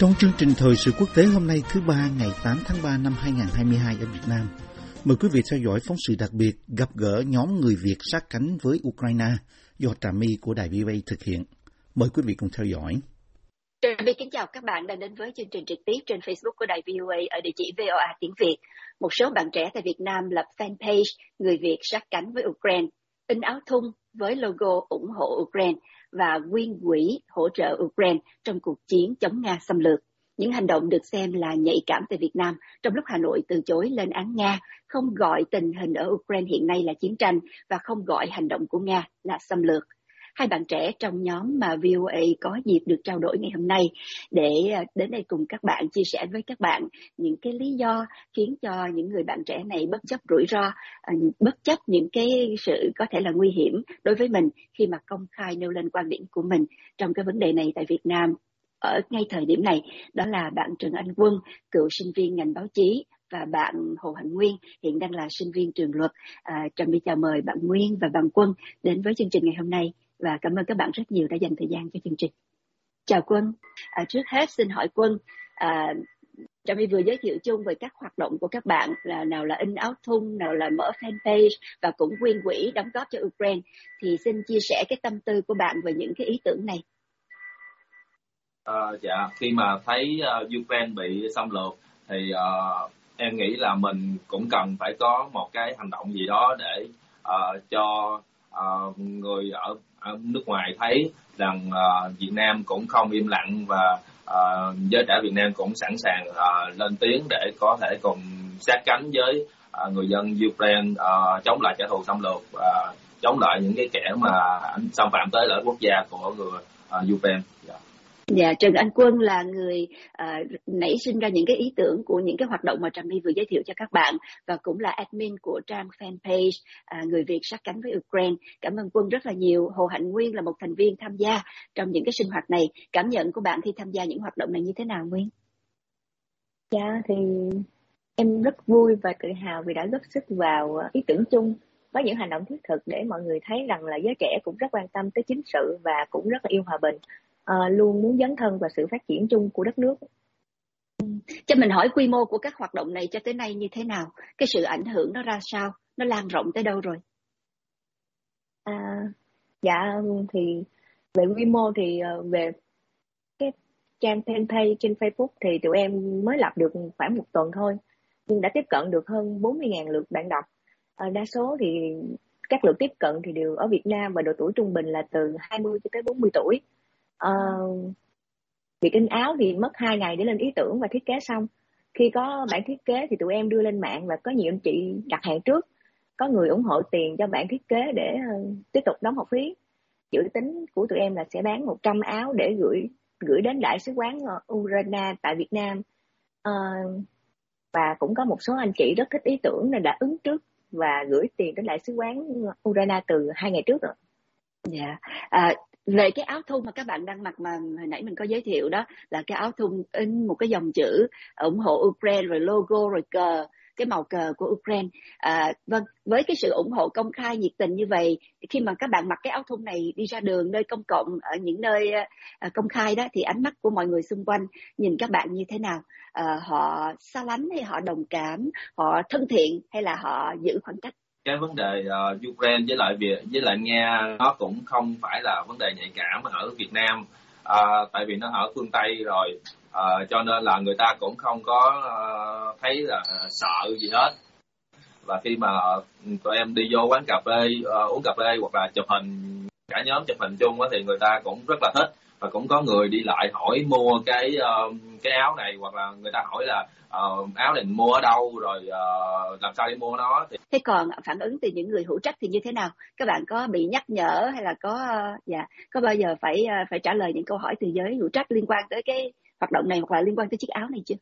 Trong chương trình thời sự quốc tế hôm nay thứ ba ngày 8 tháng 3 năm 2022 ở Việt Nam, mời quý vị theo dõi phóng sự đặc biệt gặp gỡ nhóm người Việt sát cánh với Ukraine do Trà My của Đài VOA thực hiện. Mời quý vị cùng theo dõi. Trà My kính chào các bạn đang đến với chương trình trực tiếp trên Facebook của Đài VOA ở địa chỉ VOA tiếng Việt. Một số bạn trẻ tại Việt Nam lập fanpage Người Việt sát cánh với Ukraine, in áo thun với logo ủng hộ Ukraine và quyên quỹ hỗ trợ Ukraine trong cuộc chiến chống Nga xâm lược. Những hành động được xem là nhạy cảm tại Việt Nam trong lúc Hà Nội từ chối lên án Nga, không gọi tình hình ở Ukraine hiện nay là chiến tranh và không gọi hành động của Nga là xâm lược hai bạn trẻ trong nhóm mà VOA có dịp được trao đổi ngày hôm nay để à, đến đây cùng các bạn chia sẻ với các bạn những cái lý do khiến cho những người bạn trẻ này bất chấp rủi ro, à, bất chấp những cái sự có thể là nguy hiểm đối với mình khi mà công khai nêu lên quan điểm của mình trong cái vấn đề này tại Việt Nam ở ngay thời điểm này đó là bạn Trần Anh Quân, cựu sinh viên ngành báo chí và bạn Hồ Hạnh Nguyên hiện đang là sinh viên trường luật. À, Trần Bi chào mời bạn Nguyên và bạn Quân đến với chương trình ngày hôm nay và cảm ơn các bạn rất nhiều đã dành thời gian cho chương trình. Chào Quân, à, trước hết xin hỏi Quân, à, Trà My vừa giới thiệu chung về các hoạt động của các bạn là nào là in áo thun, nào là mở fanpage và cũng quyên quỹ đóng góp cho Ukraine. Thì xin chia sẻ cái tâm tư của bạn về những cái ý tưởng này. À, dạ, khi mà thấy uh, Ukraine bị xâm lược thì uh, em nghĩ là mình cũng cần phải có một cái hành động gì đó để uh, cho uh, người ở, ở nước ngoài thấy rằng uh, Việt Nam cũng không im lặng và uh, giới trẻ Việt Nam cũng sẵn sàng uh, lên tiếng để có thể cùng sát cánh với uh, người dân Ukraine uh, chống lại kẻ thù xâm lược và chống lại những cái kẻ mà xâm phạm tới lợi quốc gia của người uh, Ukraine. Yeah. Dạ, Trần Anh Quân là người uh, nảy sinh ra những cái ý tưởng của những cái hoạt động mà Trà My vừa giới thiệu cho các bạn và cũng là admin của trang fanpage uh, Người Việt sát cánh với Ukraine. Cảm ơn Quân rất là nhiều. Hồ Hạnh Nguyên là một thành viên tham gia trong những cái sinh hoạt này. Cảm nhận của bạn khi tham gia những hoạt động này như thế nào Nguyên? Dạ thì em rất vui và tự hào vì đã góp sức vào ờ, ý tưởng chung có những hành động thiết thực để mọi người thấy rằng là giới trẻ cũng rất quan tâm tới chính sự và cũng rất là yêu hòa bình uh, luôn muốn dấn thân vào sự phát triển chung của đất nước. Cho mình hỏi quy mô của các hoạt động này cho tới nay như thế nào? Cái sự ảnh hưởng nó ra sao? Nó lan rộng tới đâu rồi? À, dạ thì về quy mô thì uh, về cái trang fanpage trên Facebook thì tụi em mới lập được khoảng một tuần thôi nhưng đã tiếp cận được hơn 40.000 lượt bạn đọc. À, đa số thì các lượt tiếp cận thì đều ở Việt Nam và độ tuổi trung bình là từ 20 cho tới 40 tuổi. Ờ, uh, việc in áo thì mất 2 ngày để lên ý tưởng và thiết kế xong. Khi có bản thiết kế thì tụi em đưa lên mạng và có nhiều anh chị đặt hàng trước. Có người ủng hộ tiền cho bản thiết kế để uh, tiếp tục đóng học phí. Dự tính của tụi em là sẽ bán 100 áo để gửi gửi đến đại sứ quán ờ, Ukraine tại Việt Nam. Uh, và cũng có một số anh chị rất thích ý tưởng nên đã ứng trước và gửi tiền đến đại sứ quán Ukraine từ hai ngày trước rồi. Dạ, yeah. à, về cái áo thun mà các bạn đang mặc mà hồi nãy mình có giới thiệu đó là cái áo thun in một cái dòng chữ ủng hộ Ukraine rồi logo rồi cờ cái màu cờ của Ukraine. À, vâng với cái sự ủng hộ công khai nhiệt tình như vậy khi mà các bạn mặc cái áo thun này đi ra đường nơi công cộng ở những nơi à, công khai đó thì ánh mắt của mọi người xung quanh nhìn các bạn như thế nào? À, họ xa lánh hay họ đồng cảm họ thân thiện hay là họ giữ khoảng cách? Cái vấn đề uh, Ukraine với lại Việt với lại Nga nó cũng không phải là vấn đề nhạy cảm ở Việt Nam. Uh, tại vì nó ở phương Tây rồi uh, cho nên là người ta cũng không có uh, thấy là sợ gì hết. Và khi mà tụi em đi vô quán cà phê uh, uống cà phê hoặc là chụp hình cả nhóm chụp hình chung thì người ta cũng rất là thích và cũng có người đi lại hỏi mua cái uh, cái áo này hoặc là người ta hỏi là uh, áo này mua ở đâu rồi uh, làm sao để mua nó thì thế còn phản ứng từ những người hữu trách thì như thế nào? Các bạn có bị nhắc nhở hay là có uh, dạ có bao giờ phải uh, phải trả lời những câu hỏi từ giới hữu trách liên quan tới cái hoạt động này hoặc là liên quan tới chiếc áo này chưa?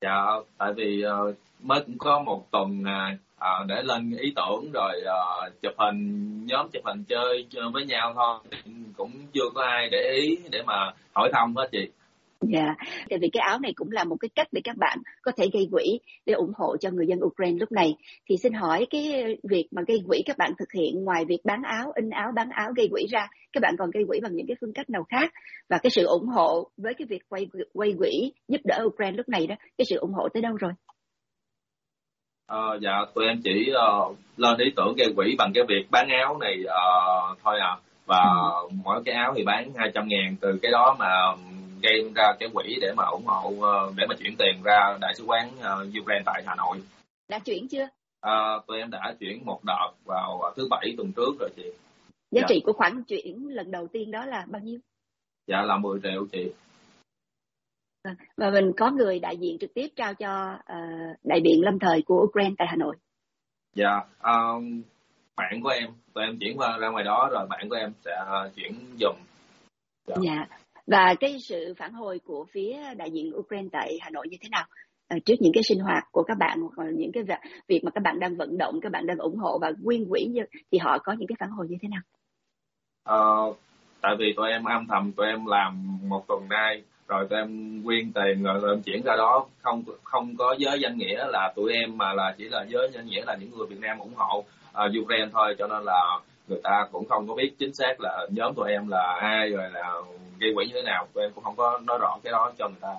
Dạ tại vì uh, mới cũng có một tuần à, à, để lên ý tưởng rồi à, chụp hình nhóm chụp hình chơi, chơi với nhau thôi cũng chưa có ai để ý để mà hỏi thăm hết chị Dạ, yeah. tại vì cái áo này cũng là một cái cách để các bạn có thể gây quỹ để ủng hộ cho người dân Ukraine lúc này. Thì xin hỏi cái việc mà gây quỹ các bạn thực hiện ngoài việc bán áo, in áo, bán áo gây quỹ ra, các bạn còn gây quỹ bằng những cái phương cách nào khác? Và cái sự ủng hộ với cái việc quay quay quỹ giúp đỡ Ukraine lúc này đó, cái sự ủng hộ tới đâu rồi? Uh, dạ, tụi em chỉ uh, lên ý tưởng gây quỹ bằng cái việc bán áo này uh, thôi à. Và ừ. mỗi cái áo thì bán 200 ngàn từ cái đó mà gây ra cái quỹ để mà ủng hộ uh, để mà chuyển tiền ra đại sứ quán uh, Ukraine tại Hà Nội. Đã chuyển chưa? Uh, tụi em đã chuyển một đợt vào thứ bảy tuần trước rồi chị. Giá dạ. trị của khoản chuyển lần đầu tiên đó là bao nhiêu? Dạ là 10 triệu chị. Vâng, và mình có người đại diện trực tiếp trao cho uh, đại biện lâm thời của Ukraine tại Hà Nội. Dạ, uh, bạn của em, tụi em chuyển qua ra ngoài đó rồi bạn của em sẽ uh, chuyển dùm. Dạ. dạ. Và cái sự phản hồi của phía đại diện Ukraine tại Hà Nội như thế nào? Uh, trước những cái sinh hoạt của các bạn hoặc là những cái việc mà các bạn đang vận động, các bạn đang ủng hộ và quyên quỹ thì họ có những cái phản hồi như thế nào? Uh, tại vì tụi em âm thầm tụi em làm một tuần nay rồi tụi em quyên tiền rồi tụi em chuyển ra đó. Không không có giới danh nghĩa là tụi em mà là chỉ là giới danh nghĩa là những người Việt Nam ủng hộ uh, Ukraine thôi. Cho nên là người ta cũng không có biết chính xác là nhóm tụi em là ai rồi là gây quỹ như thế nào. Tụi em cũng không có nói rõ cái đó cho người ta.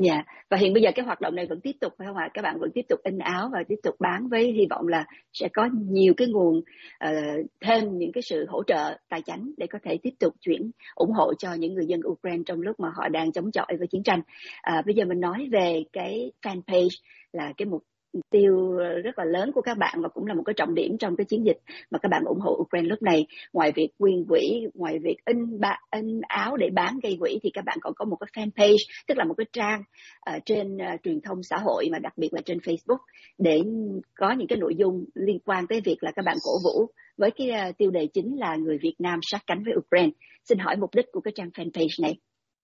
Dạ, và hiện bây giờ cái hoạt động này vẫn tiếp tục phải không ạ? Các bạn vẫn tiếp tục in áo và tiếp tục bán với hy vọng là sẽ có nhiều cái nguồn uh, thêm những cái sự hỗ trợ tài chính để có thể tiếp tục chuyển ủng hộ cho những người dân Ukraine trong lúc mà họ đang chống chọi với chiến tranh. À, bây giờ mình nói về cái fanpage là cái mục tiêu ờ, rất là lớn của các bạn và cũng là một cái trọng điểm trong cái chiến dịch mà các bạn ủng hộ Ukraine lúc này. Ngoài việc quyên quỹ ngoài việc in ba, in áo để bán gây quỹ thì các bạn còn có một cái fanpage tức là một cái trang uh, trên uh, truyền thông xã hội mà đặc biệt là trên Facebook để có những cái nội dung liên quan tới việc là các bạn cổ vũ với cái uh, tiêu đề chính là người Việt Nam sát cánh với Ukraine xin hỏi mục đích của cái trang fanpage này.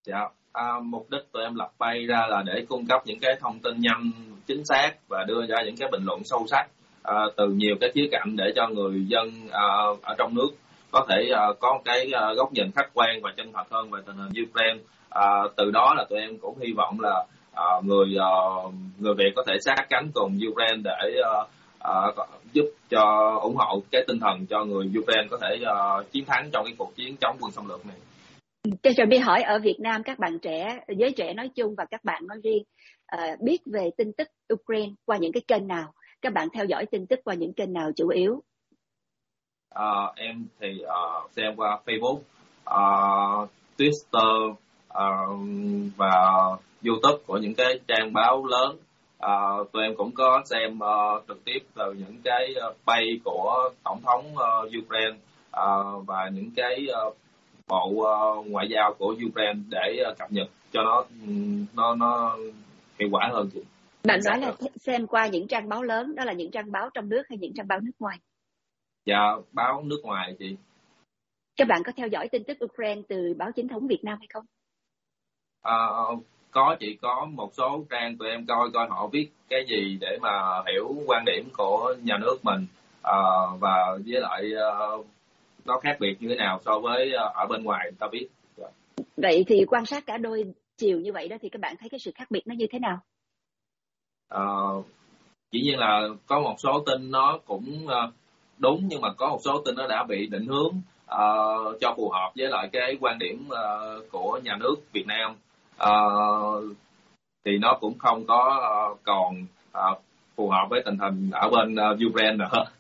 Dạ, à, mục đích tụi em lập bay ra là để cung cấp những cái thông tin nhanh, chính xác và đưa ra những cái bình luận sâu sắc à, từ nhiều cái khía cạnh để cho người dân à, ở trong nước có thể à, có cái à, góc nhìn khách quan và chân thật hơn về tình hình Ukraine. À, từ đó là tụi em cũng hy vọng là à, người à, người Việt có thể sát cánh cùng Ukraine để à, à, giúp cho ủng hộ cái tinh thần cho người Ukraine có thể à, chiến thắng trong cái cuộc chiến chống quân xâm lược này. Cho Trà bi hỏi ở Việt Nam các bạn trẻ, giới trẻ nói chung và các bạn nói riêng uh, biết về tin tức Ukraine qua những cái kênh nào? Các bạn theo dõi tin tức qua những kênh nào chủ yếu? Uh, em thì uh, xem qua Facebook, uh, Twitter uh, và YouTube của những cái trang báo lớn. Uh, tụi em cũng có xem uh, trực tiếp từ những cái bay của tổng thống uh, Ukraine uh, và những cái uh, bộ uh, ngoại giao của Ukraine để uh, cập nhật cho nó nó nó hiệu quả hơn chị. Bạn nói là xem qua những trang báo lớn, đó là những trang báo trong nước hay những trang báo nước ngoài? Dạ, báo nước ngoài chị. Các bạn có theo dõi tin tức Ukraine từ báo chính thống Việt Nam hay không? À, có chị có một số trang tụi em coi coi họ viết cái gì để mà hiểu quan điểm của nhà nước mình à, và với lại uh, nó khác biệt như thế nào so với ờ, ở bên ngoài ta biết vậy thì quan sát cả đôi chiều như vậy đó thì các bạn thấy cái sự khác biệt nó như thế nào à, dĩ nhiên là có một số tin nó cũng ờ, đúng nhưng mà có một số tin nó đã bị định hướng uh, cho phù hợp với lại cái quan điểm uh, của nhà nước Việt Nam uh, thì nó cũng không có uh, còn uh, phù hợp với tình hình ở bên uh, Ukraine nữa.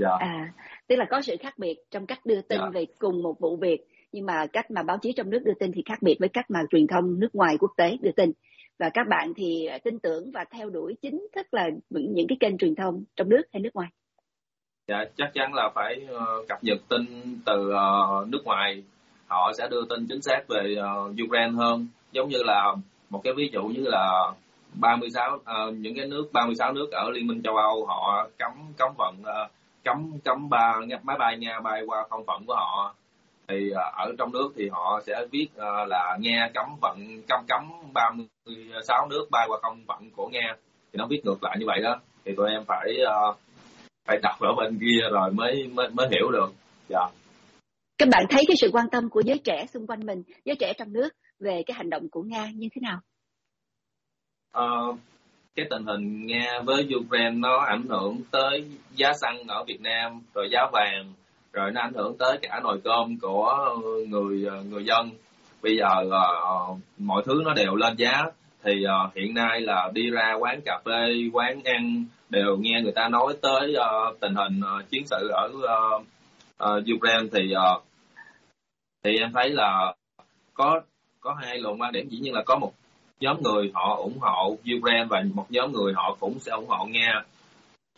Dạ. À, tức là có sự khác biệt trong cách đưa tin yeah. Dạ. về cùng một vụ việc nhưng mà cách mà báo chí trong nước đưa tin thì khác biệt với cách mà truyền thông nước ngoài quốc tế đưa tin. Và các bạn thì à, tin tưởng và theo đuổi chính thức là những cái kênh truyền thông trong nước hay nước ngoài. Dạ chắc chắn là phải uh, cập nhật tin từ uh, nước ngoài. Họ sẽ đưa tin chính xác về uh, Ukraine hơn. Giống như là một cái ví dụ như là 36 uh, những cái nước 36 nước ở Liên minh châu Âu họ cấm cấm vận uh, cấm cấm ba máy bay Nga bay qua không phận của họ thì uh, ở trong nước thì họ sẽ viết uh, là nghe cấm vận cấm cấm 36 nước bay qua không vận của nghe. Thì nó viết ngược lại như vậy đó. Thì tụi em phải uh, phải đọc ở bên kia rồi mới mới mới hiểu được. Dạ. Các bạn thấy cái sự quan tâm của giới trẻ xung quanh mình giới trẻ trong nước về cái hành động của nga như thế nào? Uh, cái tình hình nga với Ukraine nó ảnh hưởng tới giá xăng ở Việt Nam rồi giá vàng rồi nó ảnh hưởng tới cả nồi cơm của người người dân. Bây giờ uh, mọi thứ nó đều lên giá. Thì uh, hiện nay là đi ra quán cà phê quán ăn đều nghe người ta nói tới uh, tình hình uh, chiến sự ở uh, uh, Ukraine. Thì uh, thì em thấy là có có hai luồng quan điểm. Dĩ nhiên là có một nhóm người họ ủng hộ Ukraine và một nhóm người họ cũng sẽ ủng hộ Nga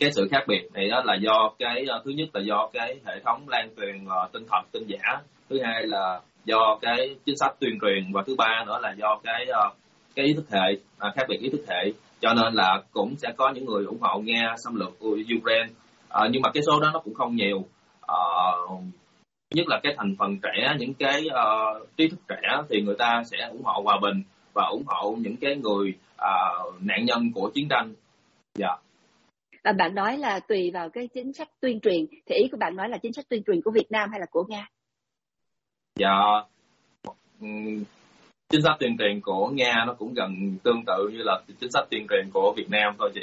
cái sự khác biệt này đó là do cái ờ, thứ nhất là do cái hệ thống lan truyền tin thật tin giả. Thứ hai là do cái chính sách tuyên truyền và thứ ba nữa là do cái ờ, cái ý thức hệ à, khác biệt ý thức hệ. Cho nên là cũng sẽ có những người ủng hộ nga xâm lược Ukraine. À, nhưng mà cái số đó nó cũng không nhiều. À, nhất là cái thành phần trẻ những cái uh, trí thức trẻ thì người ta sẽ ủng hộ hòa bình và ủng hộ những cái người uh, nạn nhân của chiến tranh. Dạ. yeah và bạn nói là tùy vào cái chính sách tuyên truyền. Thì ý của bạn nói là chính sách tuyên truyền của Việt Nam hay là của Nga? Dạ. Chính sách tuyên truyền của Nga nó cũng gần tương tự như là chính sách tuyên truyền của Việt Nam thôi chị.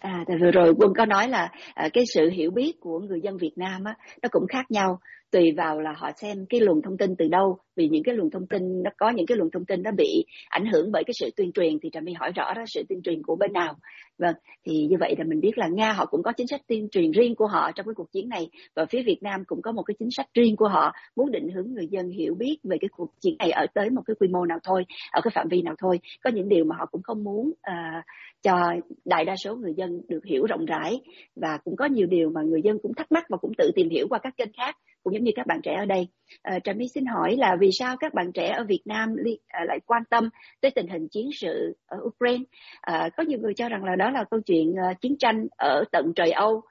À, vừa rồi quân có nói là à, cái sự hiểu biết của người dân Việt Nam á, nó cũng khác nhau tùy vào là họ xem cái luồng thông tin từ đâu vì những cái luồng thông tin nó có những cái luồng thông tin nó bị ảnh hưởng bởi cái sự tuyên truyền thì trà my hỏi rõ đó sự tuyên truyền của bên nào. Vâng thì như vậy là mình biết là nga họ cũng có chính sách tuyên truyền riêng của họ trong cái cuộc chiến này và phía việt nam cũng có một cái chính sách riêng của họ muốn định hướng người dân hiểu biết về cái cuộc chiến này ở tới một cái quy mô nào thôi ở cái phạm vi nào thôi. Có những điều mà họ cũng không muốn uh, cho đại đa số người dân được hiểu rộng rãi và cũng có nhiều điều mà người dân cũng thắc mắc và cũng tự tìm hiểu qua các kênh khác cũng giống như các bạn trẻ ở đây. À, Trà My xin hỏi là vì sao các bạn trẻ ở Việt Nam à, lại quan tâm tới tình hình chiến sự ở Ukraine? À, có nhiều người cho rằng là đó là câu chuyện ờ, chiến tranh ở tận trời Âu,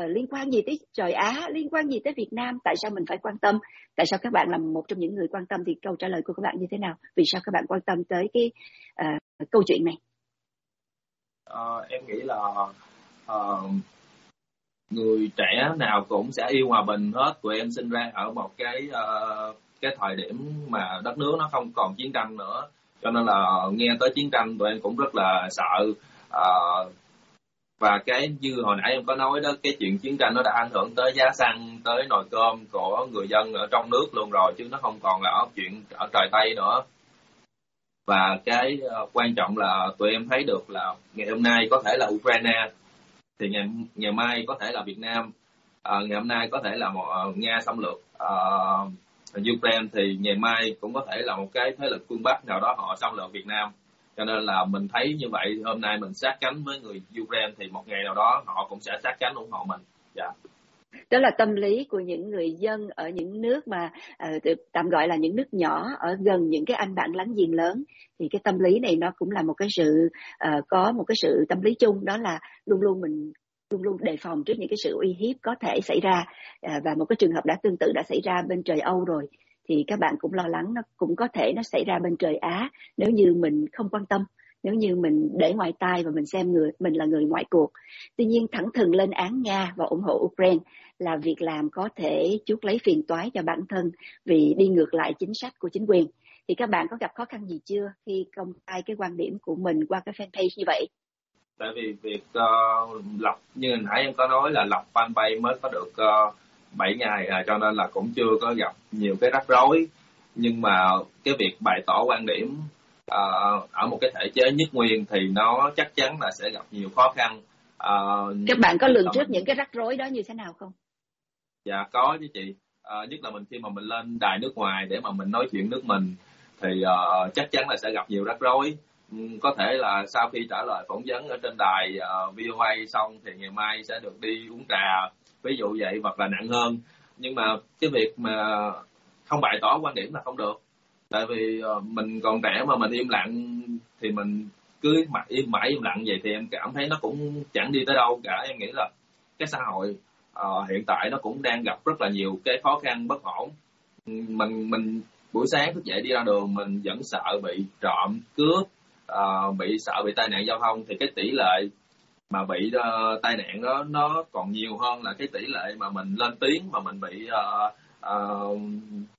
uh, liên quan gì tới trời Á, liên quan gì tới Việt Nam? Tại sao mình phải quan tâm? Tại sao các bạn là một trong những người quan tâm? Thì câu trả lời của các bạn như thế nào? Vì sao các bạn quan tâm tới cái uh, câu chuyện này? À, em nghĩ là uh, người trẻ nào cũng sẽ yêu hòa bình hết. Tụi em sinh ra ở một cái uh, cái thời điểm mà đất nước nó không còn chiến tranh nữa. Cho nên là nghe tới chiến tranh tụi em cũng rất là sợ. Uh, và cái như hồi nãy em có nói đó cái chuyện chiến tranh nó đã ảnh hưởng tới giá xăng tới nồi cơm của người dân ở trong nước luôn rồi chứ nó không còn là ở chuyện ở trời tây nữa. Và cái uh, quan trọng là tụi em thấy được là ngày hôm nay có thể là Ukraine thì ngày ngày mai có thể là Việt Nam à, ngày hôm nay có thể là một uh, Nga xâm lược uh, Ukraine thì ngày mai cũng có thể là một cái thế lực phương Bắc nào đó họ xâm lược Việt Nam. Cho nên là mình thấy như vậy hôm nay mình sát cánh với người Ukraine thì một ngày nào đó họ cũng sẽ sát cánh ủng hộ mình. Dạ. yeah đó là tâm lý của những người dân ở những nước mà uh, tạm gọi là những nước nhỏ ở gần những cái anh bạn láng giềng lớn. Thì cái tâm lý này nó cũng là một cái sự uh, có một cái sự tâm lý chung. Đó là luôn luôn mình luôn luôn đề phòng trước những cái sự uy hiếp có thể xảy ra uh, và một cái trường hợp đã tương tự đã xảy ra bên trời Âu rồi thì các bạn cũng lo lắng nó cũng có thể nó xảy ra bên trời Á nếu như mình không quan tâm nếu như mình để ngoài tai và mình xem người mình là người ngoại cuộc. Tuy nhiên thẳng thừng lên án Nga và ủng hộ Ukraine là việc làm có thể chuốc lấy phiền toái cho bản thân vì đi ngược lại chính sách của chính quyền. Thì các bạn có gặp khó khăn gì chưa khi công khai cái quan điểm của mình qua cái fanpage như vậy? Tại vì việc uh, lập như hồi nãy em có nói là lập fanpage mới có được ờ, uh, 7 ngày à, cho nên là cũng chưa có gặp nhiều cái rắc rối nhưng mà cái việc bày tỏ quan điểm uh, ở một cái thể chế nhất nguyên thì nó chắc chắn là sẽ gặp nhiều khó khăn. Uh, các bạn có lường trước những cái rắc rối đó như thế nào không? Dạ có chứ chị. Uh, nhất là mình khi mà mình lên đài nước ngoài để mà mình nói chuyện nước mình thì uh, chắc chắn là sẽ gặp nhiều rắc rối. Um, có thể là sau khi trả lời phỏng vấn ở trên đài uh, VOA xong thì ngày mai sẽ được đi uống trà ví dụ vậy hoặc là nặng hơn. Nhưng mà cái việc mà không bày tỏ quan điểm là không được tại vì ờ, mình còn trẻ mà mình im lặng thì mình cứ mãi im mãi im lặng vậy thì em cảm thấy nó cũng chẳng đi tới đâu cả. Em nghĩ là cái xã hội uh, hiện tại nó cũng đang gặp rất là nhiều cái khó khăn bất ổn. Mình mình buổi sáng thức dậy đi ra đường mình vẫn sợ bị trộm cướp uh, bị sợ bị tai nạn giao thông. Thì cái tỷ lệ mà bị uh, tai nạn đó nó còn nhiều hơn là cái tỷ lệ mà mình lên tiếng mà mình bị uh, uh,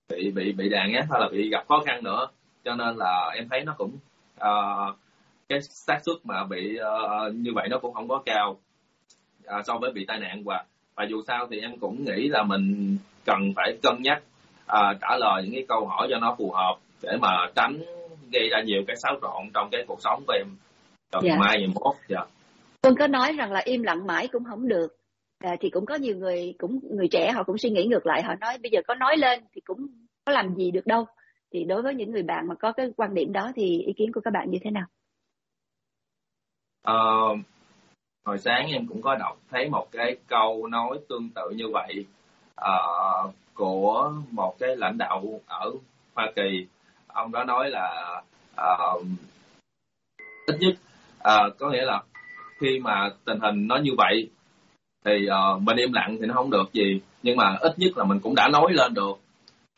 bị bị bị đàn ép hay là bị gặp khó khăn nữa cho nên là em thấy nó cũng uh, cái xác suất mà bị uh, như vậy nó cũng không có cao uh, so với bị tai nạn và và dù sao thì em cũng nghĩ là mình cần phải cân nhắc uh, trả lời những cái câu hỏi cho nó phù hợp để mà tránh gây ra nhiều cái xáo trộn trong cái cuộc sống của em từ Dạ. mai ngày mốt dạ Vân có nói rằng là im lặng mãi cũng không được. À, thì cũng có nhiều người cũng người trẻ họ cũng suy nghĩ ngược lại họ nói bây giờ có nói lên thì cũng có làm gì được đâu. Thì đối với những người bạn mà có cái quan điểm đó thì ý kiến của các bạn như thế nào? à, hồi sáng em cũng có đọc thấy một cái câu nói tương tự như vậy à, của một cái lãnh đạo ở Hoa Kỳ ông đó nói là à, ít nhất à, có nghĩa là khi mà tình hình nó như vậy thì ờ, uh, mình im lặng thì nó không được gì nhưng mà ít nhất là mình cũng đã nói lên được.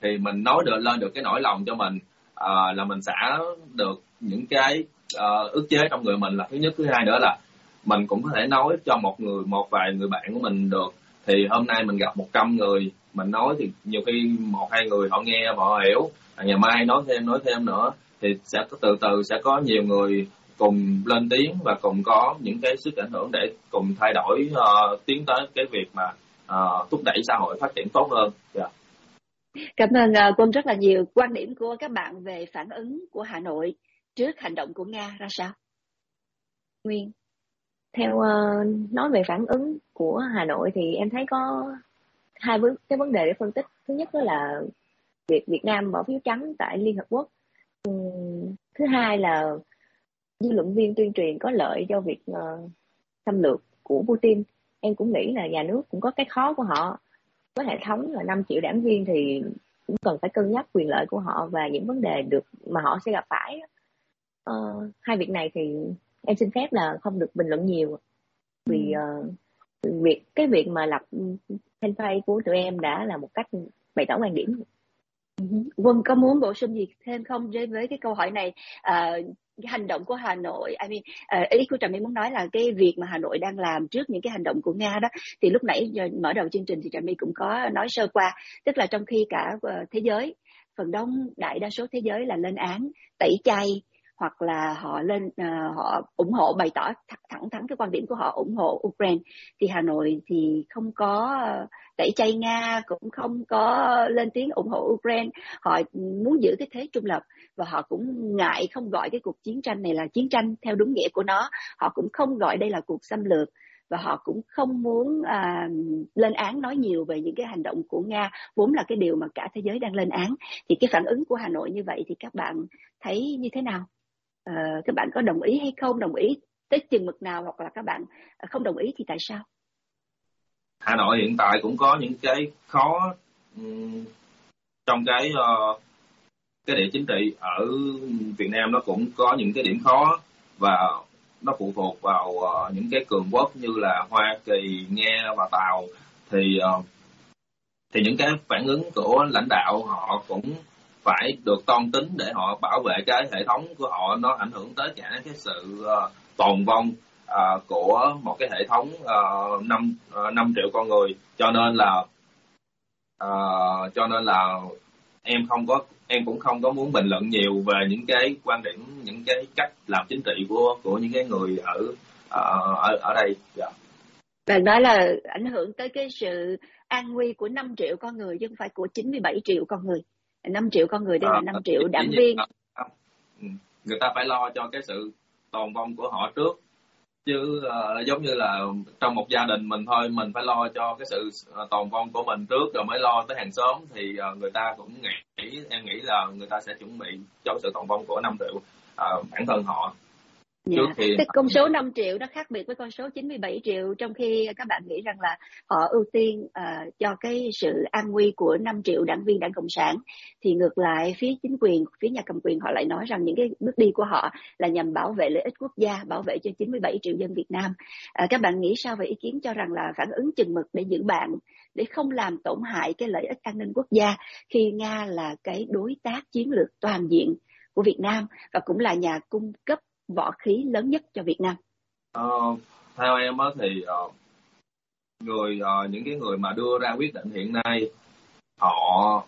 Thì mình nói được lên được cái nỗi lòng cho mình uh, là mình xả được những cái uh, ức chế trong người mình là thứ nhất. Thứ hai nữa là mình cũng có thể nói cho một người một vài người bạn của mình được. Thì hôm nay mình gặp 100 người mình nói thì nhiều khi một hai người họ nghe và họ hiểu. À, ngày mai nói thêm nói thêm nữa thì sẽ từ từ sẽ có nhiều người cùng lên tiếng và cùng có những cái sức ảnh hưởng để cùng thay đổi ờ, tiến tới cái việc mà ờ, thúc đẩy xã hội phát triển tốt hơn Dạ. Cảm ơn à, Quân rất là nhiều. Quan điểm của các bạn về phản ứng của Hà Nội trước hành động của Nga ra sao? Nguyên. theo ờ, nói về phản ứng của Hà Nội thì em thấy có hai vấn cái vấn đề để phân tích thứ nhất đó là việc Việt Nam bỏ phiếu trắng tại Liên Hợp Quốc thứ hai là dư luận viên tuyên truyền có lợi cho việc ờ, xâm lược của Putin. Em cũng nghĩ là nhà nước cũng có cái khó của họ. Với hệ thống là 5 triệu đảng viên thì cũng cần phải cân nhắc quyền lợi của họ và những vấn đề được mà họ sẽ gặp phải Ờ, hai việc này thì em xin phép là không được bình luận nhiều vì ờ, việc cái việc mà lập fanpage của tụi em đã là một cách bày tỏ quan điểm Quân có muốn bổ sung gì thêm không với với cái câu hỏi này? À, cái hành động của Hà Nội, I mean, à, ý của Trà My muốn nói là cái việc mà Hà Nội đang làm trước những cái hành động của Nga đó, thì lúc nãy giờ mở đầu chương trình thì Trà My cũng có nói sơ qua, tức là trong khi cả ờ, thế giới, phần đông đại đa số thế giới là lên án, tẩy chay hoặc là họ lên uh, họ ủng hộ bày tỏ th- thẳng thắn cái quan điểm của họ ủng hộ Ukraine thì Hà Nội thì không có đẩy tẩy chay Nga cũng không có lên tiếng ủng hộ Ukraine. Họ muốn giữ cái thế trung lập và họ cũng ngại không gọi cái cuộc chiến tranh này là chiến tranh theo đúng nghĩa của nó. Họ cũng không gọi đây là cuộc xâm lược và họ cũng không muốn à, lên án nói nhiều về những cái hành động của Nga vốn là cái điều mà cả thế giới đang lên án. Thì cái phản ứng của Hà Nội như vậy thì các bạn thấy như thế nào? Ờ, các bạn có đồng ý hay không đồng ý tới chừng mực nào hoặc là các bạn ờ, không đồng ý thì tại sao? Hà Nội hiện tại cũng có những cái khó trong cái ờ, cái địa chính trị ở Việt Nam nó cũng có những cái điểm khó và nó phụ thuộc vào uh, những cái cường quốc như là Hoa Kỳ, Nga và Tàu. Thì uh, thì những cái phản ứng của lãnh đạo họ cũng phải được toan tính để họ bảo vệ cái hệ thống của họ nó ảnh hưởng tới cả cái sự ờ, tồn vong ờ, của một cái hệ thống uh, 5 5 triệu con người cho nên là ờ, cho nên là em không có em cũng không có muốn bình luận nhiều về những cái quan điểm những cái cách làm chính trị của của những cái người ở ở ở đây yeah. Bạn nói là ảnh hưởng tới cái sự an nguy của 5 triệu con người chứ không phải của 97 triệu con người. 5 triệu con người đây là Ờ, 5 triệu dĩ đảng viên. ờ, ừ, người ta phải lo cho cái sự tồn vong của họ trước. Chứ ờ, giống như là trong một gia đình mình thôi mình phải lo cho cái sự ờ, tồn vong của mình trước rồi mới lo tới hàng xóm. Thì ờ, người ta cũng nghĩ em nghĩ là người ta sẽ chuẩn bị cho sự tồn vong của 5 triệu ờ, bản thân họ Dạ. khi Cái con số 5 triệu nó khác biệt với con số 97 triệu trong khi các bạn nghĩ rằng là họ ưu tiên à, cho cái sự an nguy của 5 triệu đảng viên đảng Cộng sản thì ngược lại phía chính quyền, phía nhà cầm quyền họ lại nói rằng những cái bước đi của họ là nhằm bảo vệ lợi ích quốc gia, bảo vệ cho 97 triệu dân Việt Nam. À, các bạn nghĩ sao về ý kiến cho rằng là phản ứng chừng mực để giữ bạn để không làm tổn hại cái lợi ích an ninh quốc gia khi Nga là cái đối tác chiến lược toàn diện của Việt Nam và cũng là nhà cung cấp võ khí lớn nhất cho Việt Nam? Uh, theo em á thì uh, người uh, những cái người mà đưa ra quyết định hiện nay họ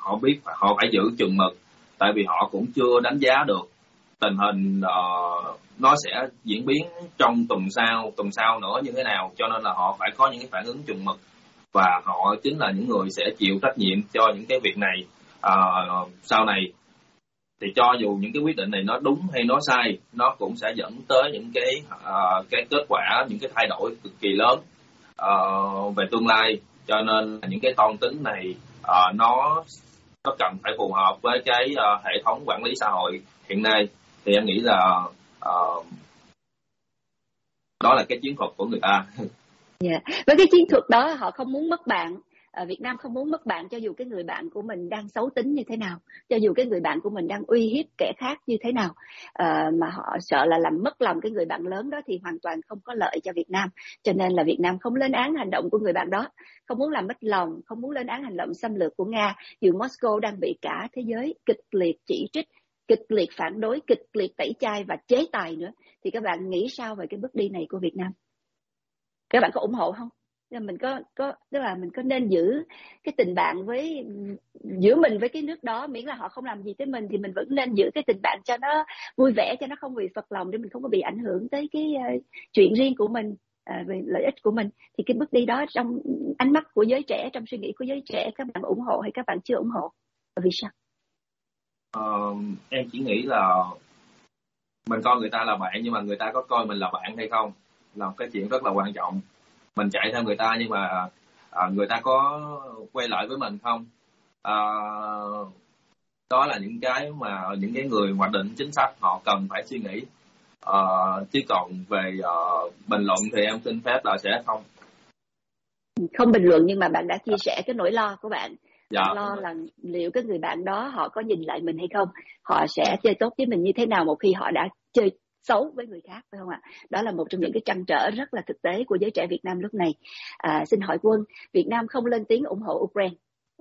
họ biết họ phải giữ chừng mực tại vì họ cũng chưa đánh giá được tình hình uh, nó sẽ diễn biến trong tuần sau tuần sau nữa như thế nào cho nên là họ phải có những cái phản ứng chừng mực và họ chính là những người sẽ chịu trách nhiệm cho những cái việc này uh, sau này thì cho dù những cái quyết định này nó đúng hay nó sai nó cũng sẽ dẫn tới những cái uh, cái kết quả những cái thay đổi cực kỳ lớn uh, về tương lai. Cho nên những cái toan tính này uh, nó nó cần phải phù hợp với cái uh, hệ thống quản lý xã hội hiện nay. Thì em nghĩ là uh, đó là cái chiến thuật của người ta. Yeah. Dạ. Với cái chiến thuật đó họ không muốn mất bạn. Ờ, Việt Nam không muốn mất bạn cho dù cái người bạn của mình đang xấu tính như thế nào cho dù cái người bạn của mình đang uy hiếp kẻ khác như thế nào. À, mà họ sợ là làm mất lòng cái người bạn lớn đó thì hoàn toàn không có lợi cho Việt Nam. Cho nên là Việt Nam không lên án hành động của người bạn đó không muốn làm mất lòng không muốn lên án hành động xâm lược của Nga dù Moscow đang bị cả thế giới kịch liệt chỉ trích kịch liệt phản đối kịch liệt tẩy chay và chế tài nữa. Thì các bạn nghĩ sao về cái bước đi này của Việt Nam? Các bạn có ủng hộ không? Là mình có có tức là mình có nên giữ cái tình bạn với giữa mình với cái nước đó miễn là họ không làm gì tới mình thì mình vẫn nên giữ cái tình bạn cho nó vui vẻ cho nó không bị phật lòng để mình không có bị ảnh hưởng tới cái uh, chuyện riêng của mình À, về lợi ích của mình. Thì cái bước đi đó trong ánh mắt của giới trẻ trong suy nghĩ của giới trẻ các bạn ủng hộ hay các bạn chưa ủng hộ? Và vì sao? Ờ, em chỉ nghĩ là mình coi người ta là bạn nhưng mà người ta có coi mình là bạn hay không là một cái chuyện rất là quan trọng mình chạy theo người ta nhưng mà à, người ta có quay lại với mình không? À, đó là những cái mà những cái người hoạch định chính sách họ cần phải suy nghĩ. À, chứ còn về uh, bình luận thì em xin phép là sẽ không. Không bình luận nhưng mà bạn đã chia sẻ cái nỗi lo của bạn. Dạ. lo là liệu cái người bạn đó họ có nhìn lại mình hay không? Họ sẽ chơi tốt với mình như thế nào một khi họ đã chơi xấu với người khác phải không ạ? Đó là một trong những cái trăn trở rất là thực tế của giới trẻ Việt Nam lúc này. À, xin hỏi quân Việt Nam không lên tiếng ủng hộ Ukraine.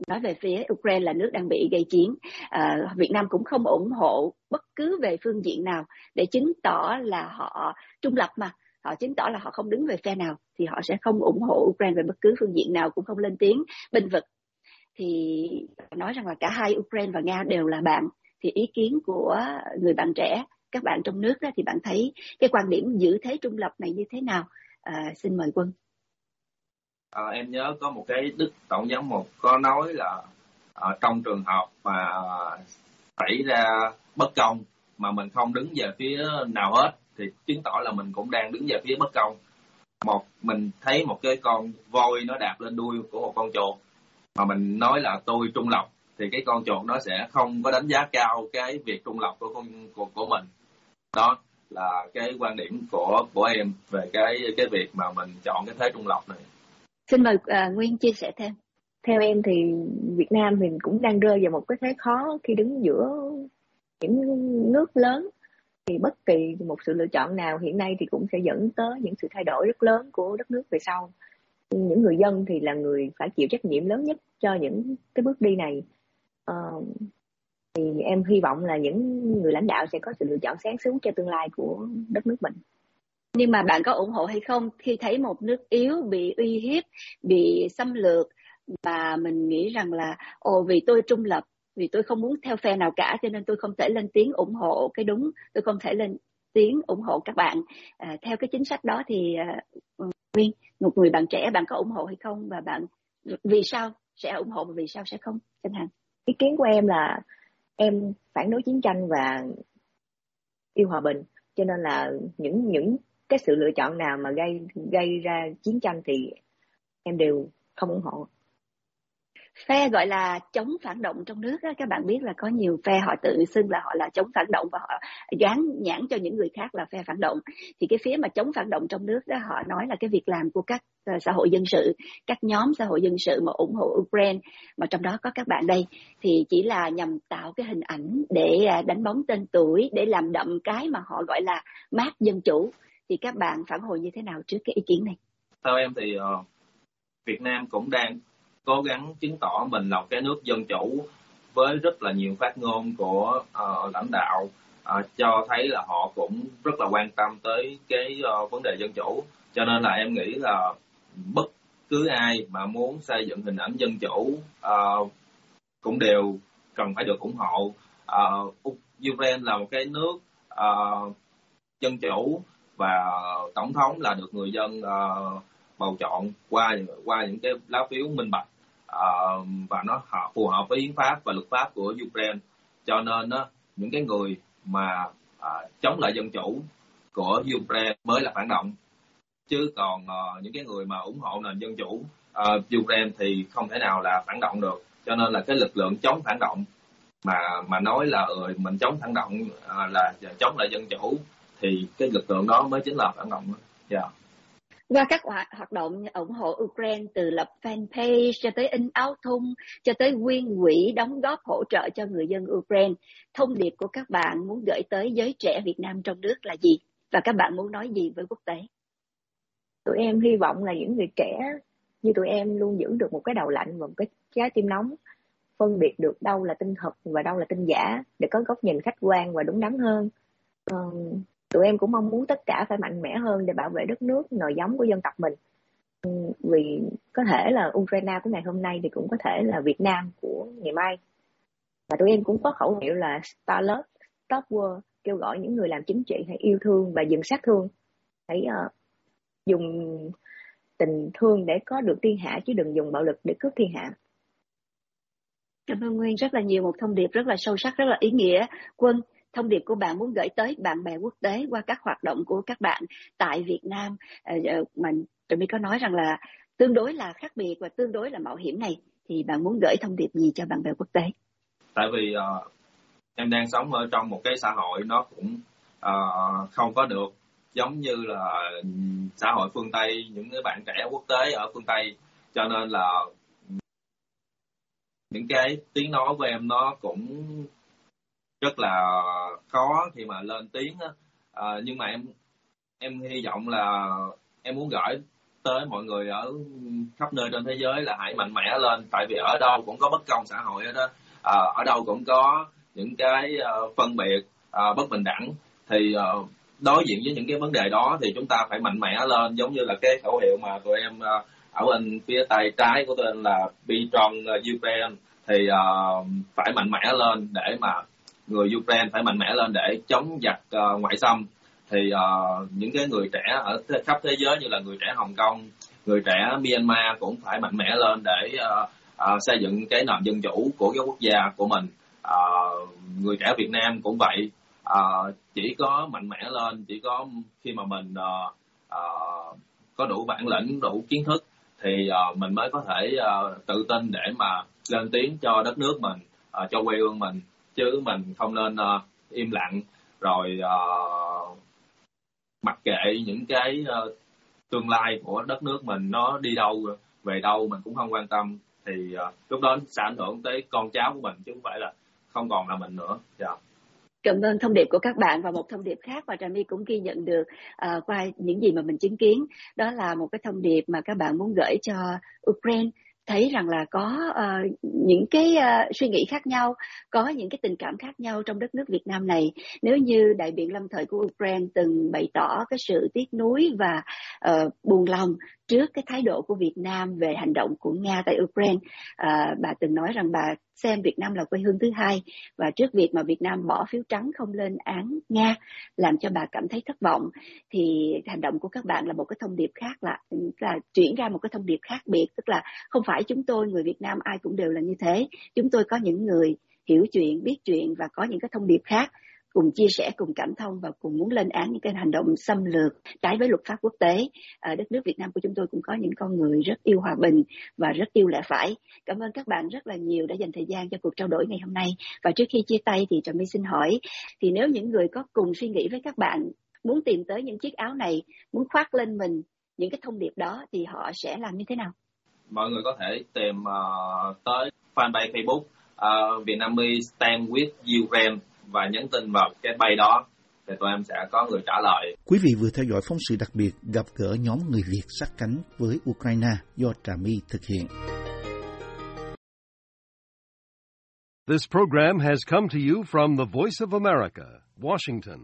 Nói về phía Ukraine là nước đang bị gây chiến. À, Việt Nam cũng không ủng hộ bất cứ về phương diện nào để chứng tỏ là họ trung lập mà. Họ chứng tỏ là họ không đứng về phe nào thì họ sẽ không ủng hộ Ukraine về bất cứ phương diện nào cũng không lên tiếng. Binh vực thì nói rằng là cả hai Ukraine và Nga đều là bạn thì ý kiến của người bạn trẻ các bạn trong nước đó, thì bạn thấy cái quan điểm giữ thế trung lập này như thế nào? À, xin mời quân. À, em nhớ có một cái đức tổng giám mục có nói là ở trong trường hợp mà xảy ra bất công mà mình không đứng về phía nào hết thì chứng tỏ là mình cũng đang đứng về phía bất công. Một mình thấy một cái con voi nó đạp lên đuôi của một con chuột mà mình nói là tôi trung lập thì cái con chuột nó sẽ không có đánh giá cao cái việc trung lập của con của, của mình. Đó là cái quan điểm của của em về cái cái việc mà mình chọn cái thế trung lập này. Xin mời uh, nguyên chia sẻ thêm. Theo em thì Việt Nam thì cũng đang rơi vào một cái thế khó khi đứng giữa những nước lớn. Thì bất kỳ một sự lựa chọn nào hiện nay thì cũng sẽ dẫn tới những sự thay đổi rất lớn của đất nước về sau. Những người dân thì là người phải chịu trách nhiệm lớn nhất cho những cái bước đi này uh, thì em hy vọng là những người lãnh đạo sẽ có sự lựa chọn sáng suốt cho tương lai của đất nước mình. Nhưng mà bạn có ủng hộ hay không? Khi thấy một nước yếu bị uy hiếp bị xâm lược và mình nghĩ rằng là ồ vì tôi trung lập vì tôi không muốn theo phe nào cả cho nên tôi không thể lên tiếng ủng hộ cái đúng tôi không thể lên tiếng ủng hộ các bạn. À, theo cái chính sách đó thì à, nguyên một người bạn trẻ bạn có ủng hộ hay không? Và bạn vì sao sẽ ủng hộ và vì sao sẽ không? Chân hằng ý kiến của em là em phản đối chiến tranh và yêu hòa bình. Cho nên là những những cái sự lựa chọn nào mà gây gây ra chiến tranh thì em đều không ủng hộ. Phe gọi là chống phản động trong nước đó, các bạn biết là có nhiều phe họ tự xưng là họ là chống phản động và họ dán nhãn cho những người khác là phe phản động. Thì cái phía mà chống phản động trong nước đó họ nói là cái việc làm của các Ờ, xã hội dân sự các nhóm xã hội dân sự mà ủng hộ Ukraine. Mà trong đó có các bạn đây thì chỉ là nhằm tạo cái hình ảnh để à, đánh bóng tên tuổi để làm đậm cái mà họ gọi là mát dân chủ. Thì các bạn phản hồi như thế nào trước cái ý kiến này? Theo em thì uh, Việt Nam cũng đang cố gắng chứng tỏ mình là cái nước dân chủ với rất là nhiều phát ngôn của uh, lãnh đạo uh, cho thấy là họ cũng rất là quan tâm tới cái uh, vấn đề dân chủ. Cho nên là em nghĩ là bất cứ ai mà muốn xây dựng hình ảnh dân chủ uh, cũng đều cần phải được ủng hộ. Uh, Ukraine là một cái nước uh, dân chủ và tổng thống là được người dân uh, bầu chọn qua qua những cái lá phiếu minh bạch. Uh, và nó họ phù hợp với hiến pháp và luật pháp của Ukraine. Cho nên uh, những cái người mà uh, chống lại dân chủ của Ukraine mới là phản động chứ còn uh, những cái người mà ủng hộ nền dân chủ uh, Ukraine thì không thể nào là phản động được cho nên là cái lực lượng chống phản động mà mà nói là ừ, mình chống phản động uh, là chống lại dân chủ thì cái lực lượng đó mới chính là phản động đó. yeah. Qua các hoạt động ủng hộ Ukraine từ lập fanpage cho tới in áo thun cho tới quyên quỹ đóng góp hỗ trợ cho người dân Ukraine, thông điệp của các bạn muốn gửi tới giới trẻ Việt Nam trong nước là gì? Và các bạn muốn nói gì với quốc tế? Tụi em hy vọng là những người trẻ như tụi em luôn giữ được một cái đầu lạnh và một cái trái tim nóng phân biệt được đâu là tin thật và đâu là tin giả để có góc nhìn khách quan và đúng đắn hơn. Ừ, tụi em cũng mong muốn tất cả phải mạnh mẽ hơn để bảo vệ đất nước nòi giống của dân tộc mình. Ừ, vì có thể là Ukraine của ngày hôm nay thì cũng có thể là Việt Nam của ngày mai. Và tụi em cũng có khẩu hiệu là Star Love Stop War kêu gọi những người làm chính trị hãy yêu thương và dừng sát thương. Hãy uh, dùng tình thương để có được thiên hạ chứ đừng dùng bạo lực để cướp thiên hạ. Cảm ơn Nguyên rất là nhiều một thông điệp rất là sâu sắc rất là ý nghĩa. Quân thông điệp của bạn muốn gửi tới bạn bè quốc tế qua các hoạt động của các bạn tại Việt Nam. Ờ, ờ, mà tụi mình có nói rằng là tương đối là khác biệt và tương đối là mạo hiểm này thì bạn muốn gửi thông điệp gì cho bạn bè quốc tế? Tại vì uh, em đang sống ở trong một cái xã hội nó cũng uh, không có được giống như là ừ, xã hội phương Tây những cái bạn trẻ quốc tế ở phương Tây. Cho nên là những cái tiếng nói của em nó cũng rất là khó khi mà lên tiếng á. À, nhưng mà em em hy vọng là em muốn gửi tới mọi người ở khắp nơi trên thế giới là hãy mạnh mẽ lên. Tại vì ở đâu cũng có bất công xã hội đó à, ở đâu cũng có những cái uh, phân biệt uh, bất bình đẳng. Thì uh, đối diện với những cái vấn đề đó thì chúng ta phải mạnh mẽ lên giống như là cái khẩu hiệu mà tụi em ờ, ở bên phía tay trái của tên là Be Strong ờ, Ukraine. Thì uh, phải mạnh mẽ lên để mà người Ukraine phải mạnh mẽ lên để chống giặc uh, ngoại xâm. Thì uh, những cái người trẻ ở khắp thế giới như là người trẻ Hồng Kông, người trẻ Myanmar cũng phải mạnh mẽ lên để uh, uh, xây dựng cái nền dân chủ của cái quốc gia của mình. Uh, người trẻ Việt Nam cũng vậy, uh, chỉ có mạnh mẽ lên, chỉ có khi mà mình uh, uh, có đủ bản lĩnh, đủ kiến thức thì uh, mình mới có thể uh, tự tin để mà lên tiếng cho đất nước mình, uh, cho quê hương mình. Chứ mình không nên uh, im lặng rồi uh, mặc kệ những cái uh, tương lai của đất nước mình nó đi đâu về đâu mình cũng không quan tâm. Thì uh, lúc đó sẽ ảnh hưởng tới con cháu của mình chứ không phải là không còn là mình nữa. Yeah. Cảm ơn thông điệp của các bạn và một thông điệp khác mà Trà My cũng ghi nhận được uh, qua những gì mà mình chứng kiến đó là một cái thông điệp mà các bạn muốn gửi cho Ukraine thấy rằng là có uh, những cái uh, suy nghĩ khác nhau, có những cái tình cảm khác nhau trong đất nước Việt Nam này. Nếu như đại biện lâm thời của Ukraine từng bày tỏ cái sự tiếc nuối và uh, buồn lòng trước cái thái độ của Việt Nam về hành động của Nga tại Ukraine, à, bà từng nói rằng bà xem Việt Nam là quê hương thứ hai và trước việc mà Việt Nam bỏ phiếu trắng không lên án Nga làm cho bà cảm thấy thất vọng thì hành động của các bạn là một cái thông điệp khác là là chuyển ra một cái thông điệp khác biệt tức là không phải chúng tôi người Việt Nam ai cũng đều là như thế. Chúng tôi có những người hiểu chuyện biết chuyện và có những cái thông điệp khác cùng chia sẻ, cùng cảm thông và cùng muốn lên án những cái hành động xâm lược trái với luật pháp quốc tế. Ở đất nước Việt Nam của chúng tôi cũng có những con người rất yêu hòa bình và rất yêu lẽ phải. Cảm ơn các bạn rất là nhiều đã dành thời gian cho cuộc trao đổi ngày hôm nay. Và trước khi chia tay thì Trà My xin hỏi, thì nếu những người có cùng suy nghĩ với các bạn muốn tìm tới những chiếc áo này, muốn khoác lên mình những cái thông điệp đó thì họ sẽ làm như thế nào? Mọi người có thể tìm uh, tới fanpage Facebook uh, Vietnamese Stand with Ukraine và nhắn tin vào cái bay đó thì tụi em sẽ có người trả lời Quý vị vừa theo dõi phóng sự đặc biệt gặp gỡ nhóm người Việt sát cánh với Ukraine do Trà My thực hiện. This program has come to you from the Voice of America, Washington.